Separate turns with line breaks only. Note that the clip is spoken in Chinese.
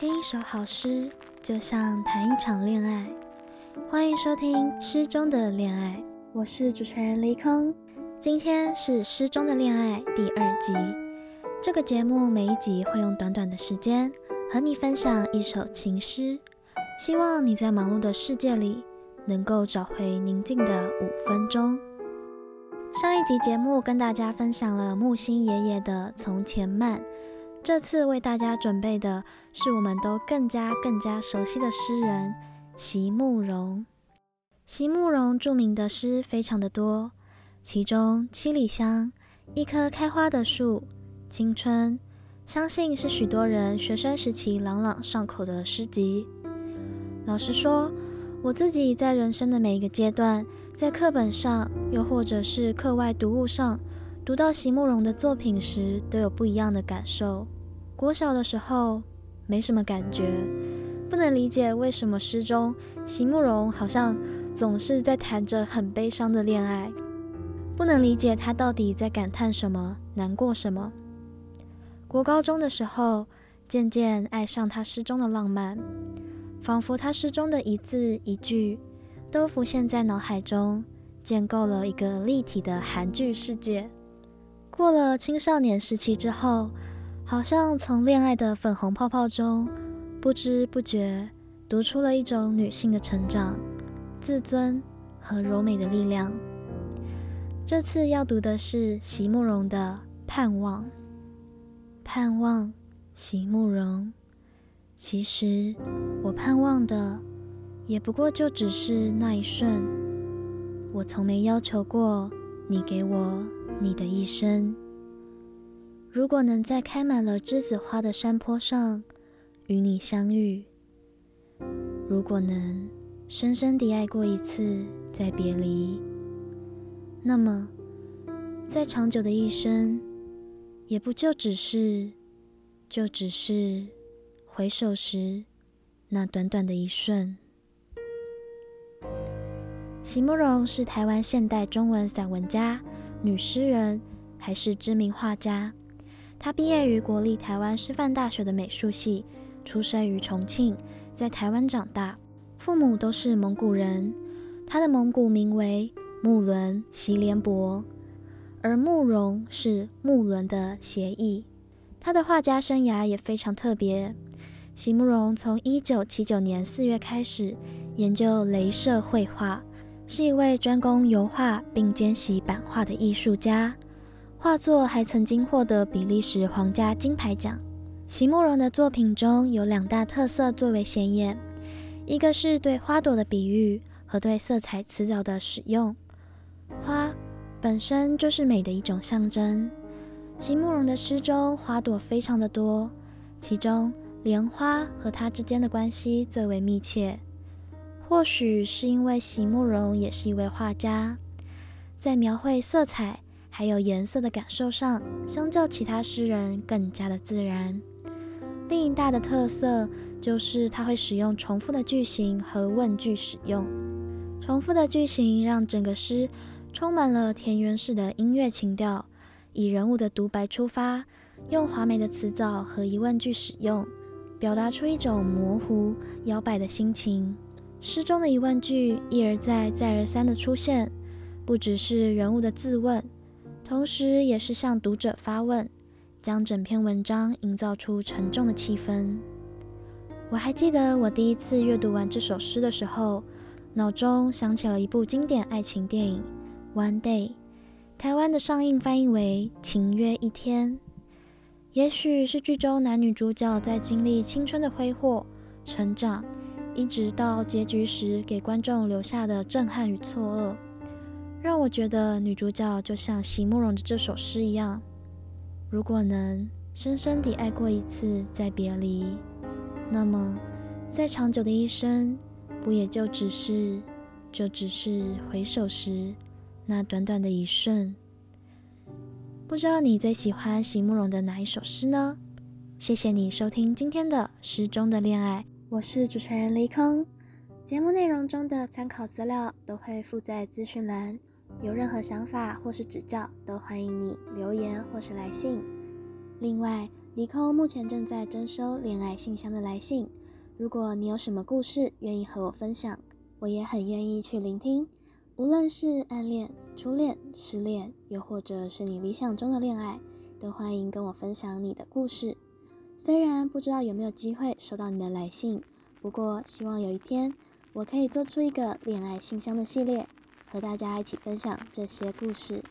听一首好诗，就像谈一场恋爱。欢迎收听《诗中的恋爱》，我是主持人李空。今天是《诗中的恋爱》第二集。这个节目每一集会用短短的时间和你分享一首情诗，希望你在忙碌的世界里能够找回宁静的五分钟。上一集节目跟大家分享了木心爷爷的《从前慢》。这次为大家准备的是我们都更加更加熟悉的诗人席慕蓉。席慕蓉著名的诗非常的多，其中《七里香》、一棵开花的树、青春，相信是许多人学生时期朗朗上口的诗集。老实说，我自己在人生的每一个阶段，在课本上，又或者是课外读物上，读到席慕蓉的作品时，都有不一样的感受。国小的时候没什么感觉，不能理解为什么诗中席慕蓉好像总是在谈着很悲伤的恋爱，不能理解他到底在感叹什么、难过什么。国高中的时候，渐渐爱上他诗中的浪漫，仿佛他诗中的一字一句都浮现在脑海中，建构了一个立体的韩剧世界。过了青少年时期之后，好像从恋爱的粉红泡泡中，不知不觉读出了一种女性的成长、自尊和柔美的力量。这次要读的是席慕蓉的《盼望》。盼望，席慕蓉。其实我盼望的，也不过就只是那一瞬。我从没要求过你给我你的一生。如果能在开满了栀子花的山坡上与你相遇，如果能深深地爱过一次再别离，那么再长久的一生，也不就只是，就只是回首时那短短的一瞬。席慕蓉是台湾现代中文散文家、女诗人，还是知名画家。她毕业于国立台湾师范大学的美术系，出生于重庆，在台湾长大，父母都是蒙古人。她的蒙古名为木伦席连博。而慕容是木伦的谐意，他的画家生涯也非常特别。席慕容从一九七九年四月开始研究镭射绘画，是一位专攻油画并兼习版画的艺术家。画作还曾经获得比利时皇家金牌奖。席慕蓉的作品中有两大特色最为显眼，一个是对花朵的比喻和对色彩辞藻的使用，花。本身就是美的一种象征。席慕蓉的诗中花朵非常的多，其中莲花和它之间的关系最为密切。或许是因为席慕蓉也是一位画家，在描绘色彩还有颜色的感受上，相较其他诗人更加的自然。另一大的特色就是他会使用重复的句型和问句使用，重复的句型让整个诗。充满了田园式的音乐情调，以人物的独白出发，用华美的词藻和疑问句使用，表达出一种模糊摇摆的心情。诗中的疑问句一而再、再而三的出现，不只是人物的自问，同时也是向读者发问，将整篇文章营造出沉重的气氛。我还记得我第一次阅读完这首诗的时候，脑中想起了一部经典爱情电影。One day，台湾的上映翻译为《情约一天》。也许是剧中男女主角在经历青春的挥霍、成长，一直到结局时给观众留下的震撼与错愕，让我觉得女主角就像席慕蓉的这首诗一样，如果能深深地爱过一次再别离，那么再长久的一生，不也就只是，就只是回首时。那短短的一瞬，不知道你最喜欢席慕蓉的哪一首诗呢？谢谢你收听今天的诗中的恋爱，我是主持人离空。节目内容中的参考资料都会附在资讯栏，有任何想法或是指教，都欢迎你留言或是来信。另外，离空目前正在征收恋爱信箱的来信，如果你有什么故事愿意和我分享，我也很愿意去聆听。无论是暗恋、初恋、失恋，又或者是你理想中的恋爱，都欢迎跟我分享你的故事。虽然不知道有没有机会收到你的来信，不过希望有一天我可以做出一个恋爱信箱的系列，和大家一起分享这些故事。